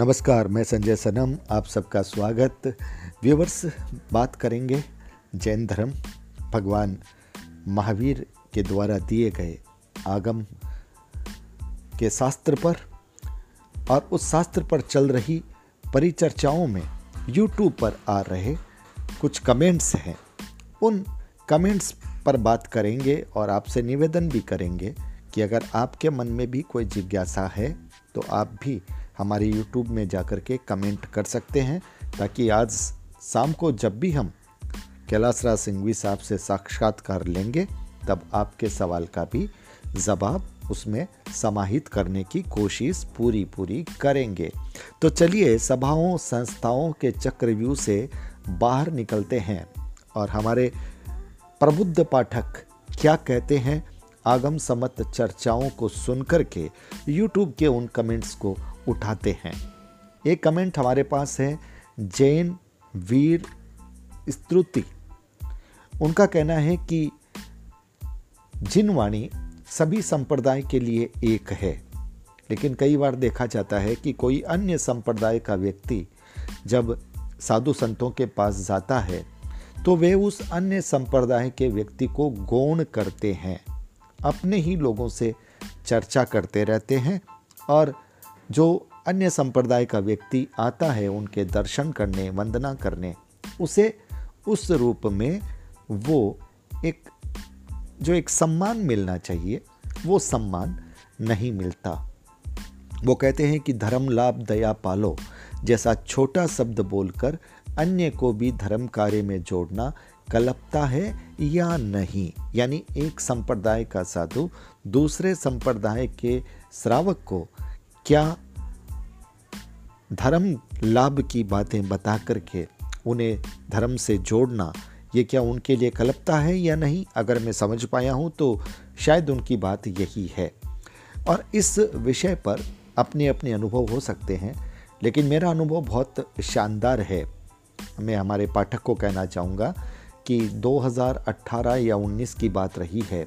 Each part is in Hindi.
नमस्कार, मैं संजय सनम, आप सबका स्वागत। व्यूवर्स, बात करेंगे जैन धर्म, भगवान महावीर के द्वारा दिए गए आगम के शास्त्र पर और उस शास्त्र पर चल रही परिचर्चाओं में YouTube पर आ रहे कुछ कमेंट्स हैं। उन कमेंट्स पर बात करेंगे और आपसे निवेदन भी करेंगे कि अगर आपके मन में भी कोई जिज्ञासा है तो आप भी हमारे यूट्यूब में जाकर के कमेंट कर सकते हैं, ताकि आज शाम को जब भी हम कैलाश राज सिंघवी साहब से साक्षात्कार लेंगे, तब आपके सवाल का भी जवाब उसमें समाहित करने की कोशिश पूरी पूरी करेंगे। तो चलिए, सभाओं, संस्थाओं के चक्रव्यूह से बाहर निकलते हैं और हमारे प्रबुद्ध पाठक क्या कहते हैं आगम समत चर्चाओं को सुनकर के यूट्यूब के उन कमेंट्स को उठाते हैं। एक कमेंट हमारे पास है, जैन, वीर, स्तुति। उनका कहना है कि जिनवाणी सभी संप्रदाय के लिए एक है, लेकिन कई बार देखा जाता है कि कोई अन्य संप्रदाय का व्यक्ति जब साधु संतों के पास जाता है तो वे उस अन्य संप्रदाय के व्यक्ति को गौण करते हैं। अपने ही लोगों से चर्चा करते रहते हैं और जो अन्य संप्रदाय का व्यक्ति आता है, उनके दर्शन करने, वंदना करने, उसे उस रूप में वो एक, जो एक सम्मान मिलना चाहिए, वो सम्मान नहीं मिलता। वो कहते हैं कि धर्म लाभ दया पालो, जैसा छोटा शब्द बोलकर अन्य को भी धर्म कार्य में जोड़ना कलपता है या नहीं? यानी एक संप्रदाय का साधु दूसरे संप्रदाय के श्रावक को क्या धर्म लाभ की बातें बता करके उन्हें धर्म से जोड़ना, ये क्या उनके लिए कलपता है या नहीं? अगर मैं समझ पाया हूँ तो शायद उनकी बात यही है। और इस विषय पर अपने अपने अनुभव हो सकते हैं, लेकिन मेरा अनुभव बहुत शानदार है। मैं हमारे पाठक को कहना चाहूँगा कि 2018 या 19 की बात रही है।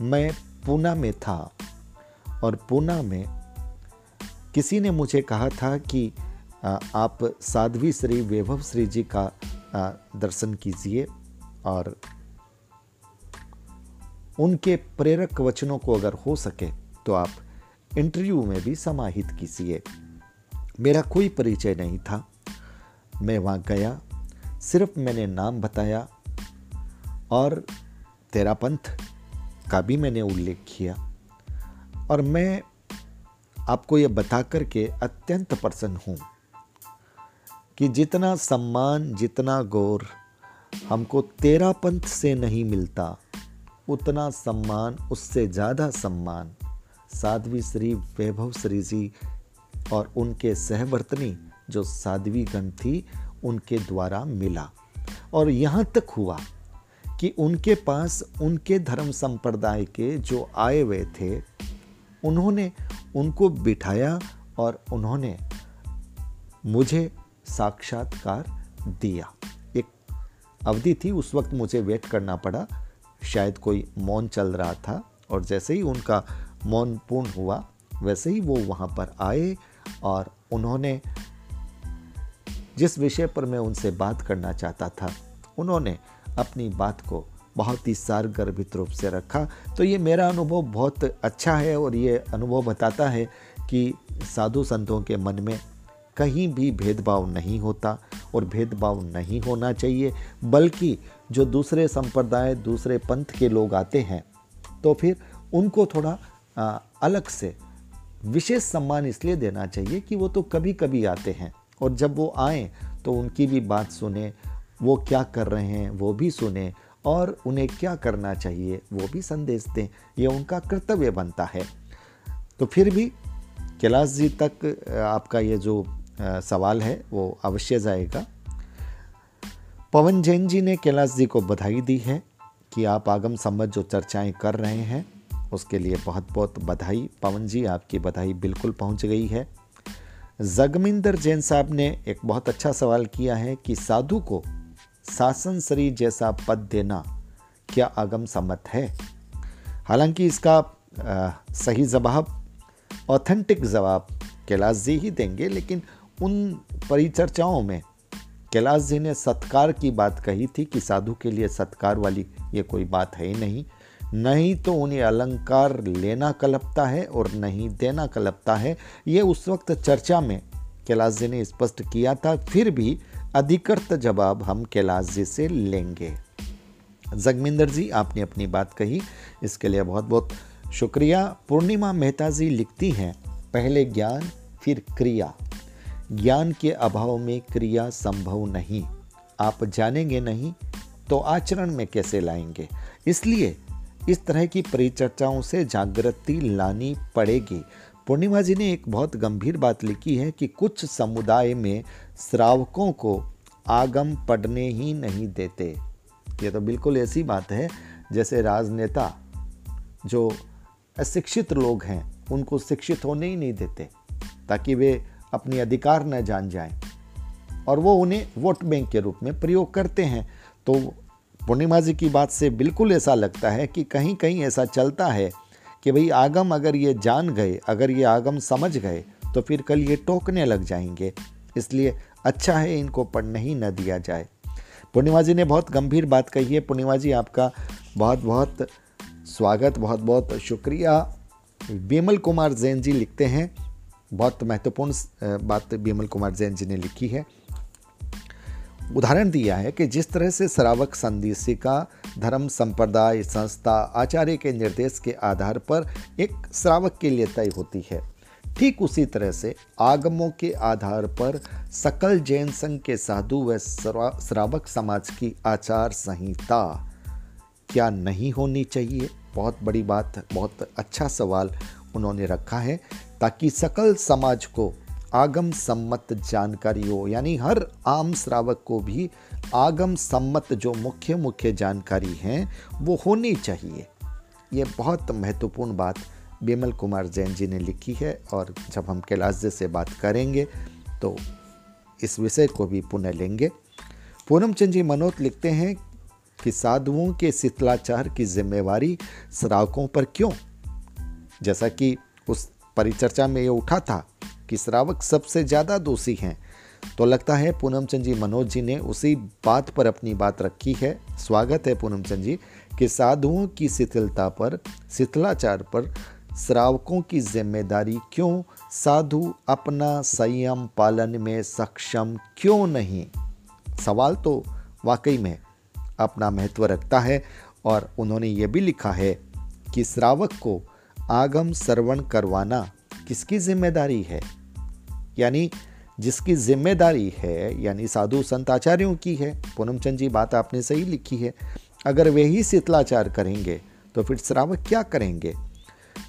मैं पूना में था और पूना में किसी ने मुझे कहा था कि आप साध्वी श्री वैभव श्री जी का दर्शन कीजिए। और उनके प्रेरक वचनों को अगर हो सके तो आप इंटरव्यू में भी समाहित कीजिए। मेरा कोई परिचय नहीं था। मैं वहाँ गया सिर्फ़ मैंने नाम बताया और तेरा पंथ का भी मैंने उल्लेख किया। और मैं आपको ये बता कर के अत्यंत प्रसन्न हूँ कि जितना सम्मान, जितना गौर हमको तेरा पंथ से नहीं मिलता, उतना सम्मान, उससे ज़्यादा सम्मान साध्वी श्री वैभव श्री जी और उनके सहवर्तनी, जो साध्वी गण थी उनके द्वारा मिला। और यहाँ तक हुआ कि उनके पास उनके धर्म संप्रदाय के जो आए हुए थे, उन्होंने उनको बिठाया और उन्होंने मुझे साक्षात्कार दिया। एक अवधि थी, उस वक्त मुझे वेट करना पड़ा। शायद कोई मौन चल रहा था और जैसे ही उनका मौन पूर्ण हुआ, वैसे ही वो वहाँ पर आए और उन्होंने जिस विषय पर मैं उनसे बात करना चाहता था उन्होंने अपनी बात को बहुत ही सारगर्भित रूप से रखा। तो ये मेरा अनुभव बहुत अच्छा है और ये अनुभव बताता है कि साधु संतों के मन में कहीं भी भेदभाव नहीं होता और भेदभाव नहीं होना चाहिए बल्कि जो दूसरे संप्रदाय दूसरे पंथ के लोग आते हैं तो फिर उनको थोड़ा आ, अलग से विशेष सम्मान इसलिए देना चाहिए कि वो तो कभी कभी आते हैं। और जब वो आए तो उनकी भी बात सुने, वो क्या कर रहे हैं, वो भी सुने, और उन्हें क्या करना चाहिए, वो भी संदेश दें। ये उनका कर्तव्य बनता है। तो फिर भी कैलाश जी तक आपका ये जो सवाल है, वो अवश्य जाएगा। पवन जैन जी ने कैलाश जी को बधाई दी है कि आप आगम संबंध जो चर्चाएँ कर रहे हैं, उसके लिए बहुत बहुत बधाई। पवन जी, आपकी बधाई बिल्कुल पहुँच गई है। जगमिंदर जैन साहब ने एक बहुत अच्छा सवाल किया है कि साधु को शासन श्री जैसा पद देना क्या आगम सम्मत है? हालाँकि इसका आ, सही जवाब ऑथेंटिक जवाब कैलाश जी ही देंगे लेकिन उन परिचर्चाओं में कैलाश जी ने सत्कार की बात कही थी कि साधु के लिए सत्कार वाली ये कोई बात है ही नहीं। नहीं तो उन्हें अलंकार लेना कलपता है और नहीं देना कलपता है। ये उस वक्त चर्चा में कैलाश जी ने स्पष्ट किया था, फिर भी अधिकृत जवाब हम कैलाश जी से लेंगे। जगमिंदर जी, आपने अपनी बात कही। इसके लिए बहुत बहुत शुक्रिया। पूर्णिमा मेहता जी लिखती हैं, पहले ज्ञान, फिर क्रिया। ज्ञान के अभाव में क्रिया संभव नहीं। आप जानेंगे नहीं तो आचरण में कैसे लाएँगे? इसलिए इस तरह की परिचर्चाओं से जागृति लानी पड़ेगी। पूर्णिमा जी ने एक बहुत गंभीर बात लिखी है कि कुछ समुदाय में श्रावकों को आगम पढ़ने ही नहीं देते। ये तो बिल्कुल ऐसी बात है, जैसे राजनेता जो अशिक्षित लोग हैं, उनको शिक्षित होने ही नहीं देते, ताकि वे अपने अधिकार न जान जाएँ। और वो उन्हें वोट बैंक के रूप में प्रयोग करते हैं तो पूर्णिमा जी की बात से बिल्कुल ऐसा लगता है कि कहीं कहीं ऐसा चलता है कि भाई आगम अगर ये जान गए, अगर ये आगम समझ गए तो फिर कल ये टोकने लग जाएँगे। इसलिए अच्छा है इनको पढ़ने ही न दिया जाए। पूर्णिमा जी ने बहुत गंभीर बात कही है। पूर्णिमा जी आपका बहुत बहुत स्वागत बहुत बहुत शुक्रिया। बिमल कुमार जैन जी लिखते हैं। बहुत महत्वपूर्ण बात बिमल कुमार जैन जी ने लिखी है। उदाहरण दिया है कि जिस तरह से श्रावक संदेशिका धर्म, संप्रदाय, संस्था, आचार्य के निर्देश के आधार पर एक श्रावक के लिए तय होती है, ठीक उसी तरह से आगमों के आधार पर सकल जैन संघ के साधु व श्रावक समाज की आचार संहिता क्या नहीं होनी चाहिए? बहुत बड़ी बात, बहुत अच्छा सवाल उन्होंने रखा है ताकि सकल समाज को आगम सम्मत जानकारी हो यानी हर आम श्रावक को भी आगम सम्मत जो मुख्य मुख्य जानकारी हैं, वो होनी चाहिए। ये बहुत महत्वपूर्ण बात बिमल कुमार जैन जी ने लिखी है, और जब हम कैलाश जी से बात करेंगे तो इस विषय को भी पुनः लेंगे। पूनम चंद जी मनोत लिखते हैं कि साधुओं के शीतलाचार की जिम्मेवारी श्रावकों पर क्यों? जैसा कि उस परिचर्चा में ये उठा था कि श्रावक सबसे ज़्यादा दोषी हैं। तो लगता है पूनम चंद जी मनोज जी ने उसी बात पर अपनी बात रखी है। स्वागत है पूनम चंद जी कि साधुओं की शिथिलता पर, शिथिलाचार पर श्रावकों की ज़िम्मेदारी क्यों? साधु अपना संयम पालन में सक्षम क्यों नहीं? सवाल तो वाकई में अपना महत्व रखता है और उन्होंने ये भी लिखा है कि श्रावक को आगम श्रवण करवाना किसकी ज़िम्मेदारी है? यानी जिसकी ज़िम्मेदारी है, यानी साधु संत आचार्यों की है, पूनमचंद जी बात आपने सही लिखी है। अगर वे ही शीतलाचार करेंगे तो फिर श्रावक क्या करेंगे?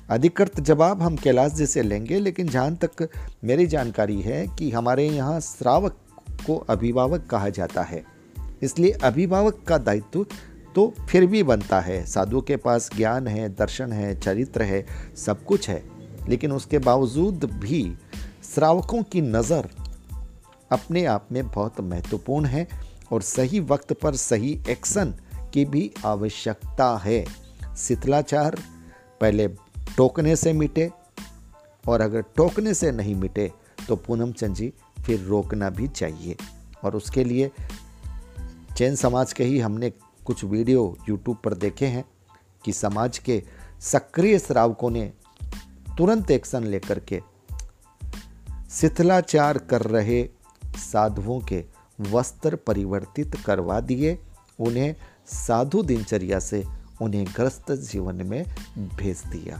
अधिकृत जवाब हम कैलाश जी से लेंगे, लेकिन जहाँ तक मेरी जानकारी है कि हमारे यहाँ श्रावक को अभिभावक कहा जाता है। इसलिए अभिभावक का दायित्व तो फिर भी बनता है। साधु के पास ज्ञान है, दर्शन है, चरित्र है, सब कुछ है। लेकिन उसके बावजूद भी श्रावकों की नज़र अपने आप में बहुत महत्वपूर्ण है और सही वक्त पर सही एक्शन की भी आवश्यकता है। शीतलाचार पहले टोकने से मिटे और अगर टोकने से नहीं मिटे तो पूनम चंद जी फिर रोकना भी चाहिए। और उसके लिए जैन समाज के ही हमने कुछ वीडियो यूट्यूब पर देखे हैं कि समाज के सक्रिय श्रावकों ने तुरंत एक्शन लेकर के शिथिलाचार कर रहे साधुओं के वस्त्र परिवर्तित करवा दिए, उन्हें साधु दिनचर्या से उन्हें ग्रस्त जीवन में भेज दिया।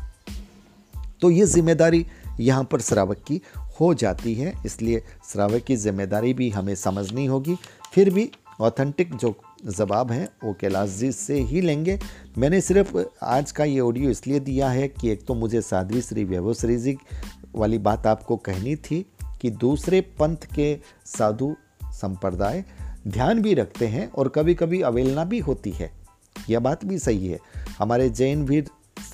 तो ये ज़िम्मेदारी यहाँ पर श्रावक की हो जाती है, इसलिए श्रावक की ज़िम्मेदारी भी हमें समझनी होगी, फिर भी ऑथेंटिक जो जवाब हैं, वो कैलाश जी से ही लेंगे। मैंने सिर्फ़ आज का ये ऑडियो इसलिए दिया है कि एक तो मुझे साध्वी श्री वैभव श्री जी वाली बात आपको कहनी थी कि दूसरे पंथ के साधु संप्रदाय ध्यान भी रखते हैं और कभी कभी अवेलना भी होती है। यह बात भी सही है। हमारे जैन भी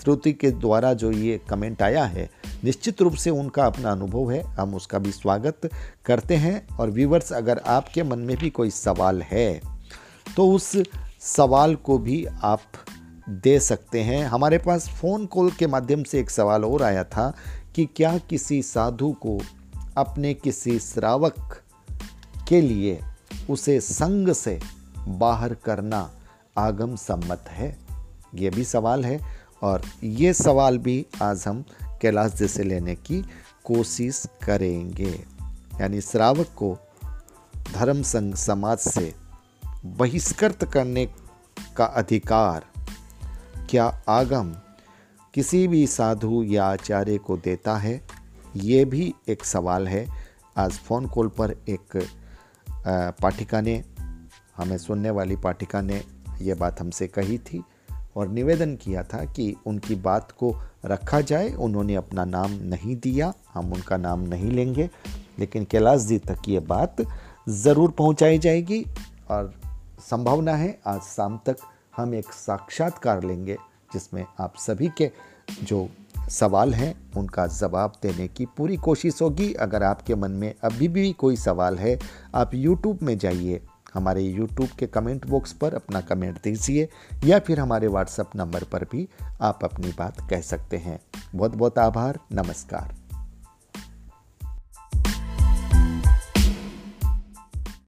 श्रुति के द्वारा जो ये कमेंट आया है, निश्चित रूप से उनका अपना अनुभव है। हम उसका भी स्वागत करते हैं और व्यूवर्स अगर आपके मन में भी कोई सवाल है तो उस सवाल को भी आप दे सकते हैं। हमारे पास फ़ोन कॉल के माध्यम से एक सवाल और आया था कि क्या किसी साधु को अपने किसी श्रावक के लिए उसे संग से बाहर करना आगम सम्मत है? ये भी सवाल है और ये सवाल भी आज हम कैलाश जी से लेने की कोशिश करेंगे। यानी श्रावक को धर्म संघ समाज से बहिष्कृत करने का अधिकार, क्या आगम किसी भी साधु या आचार्य को देता है? ये भी एक सवाल है। आज फ़ोन कॉल पर एक पाठिका ने, हमें सुनने वाली पाठिका ने ये बात हमसे कही थी और निवेदन किया था कि उनकी बात को रखा जाए। उन्होंने अपना नाम नहीं दिया, हम उनका नाम नहीं लेंगे, लेकिन कैलाश जी तक ये बात ज़रूर पहुंचाई जाएगी और संभावना है। आज शाम तक हम एक साक्षात्कार लेंगे, जिसमें आप सभी के जो सवाल हैं, उनका जवाब देने की पूरी कोशिश होगी। अगर आपके मन में अभी भी कोई सवाल है, आप YouTube में जाइए। हमारे YouTube के कमेंट बॉक्स पर अपना कमेंट दीजिए, या फिर हमारे व्हाट्सएप नंबर पर भी आप अपनी बात कह सकते हैं। बहुत बहुत आभार, नमस्कार।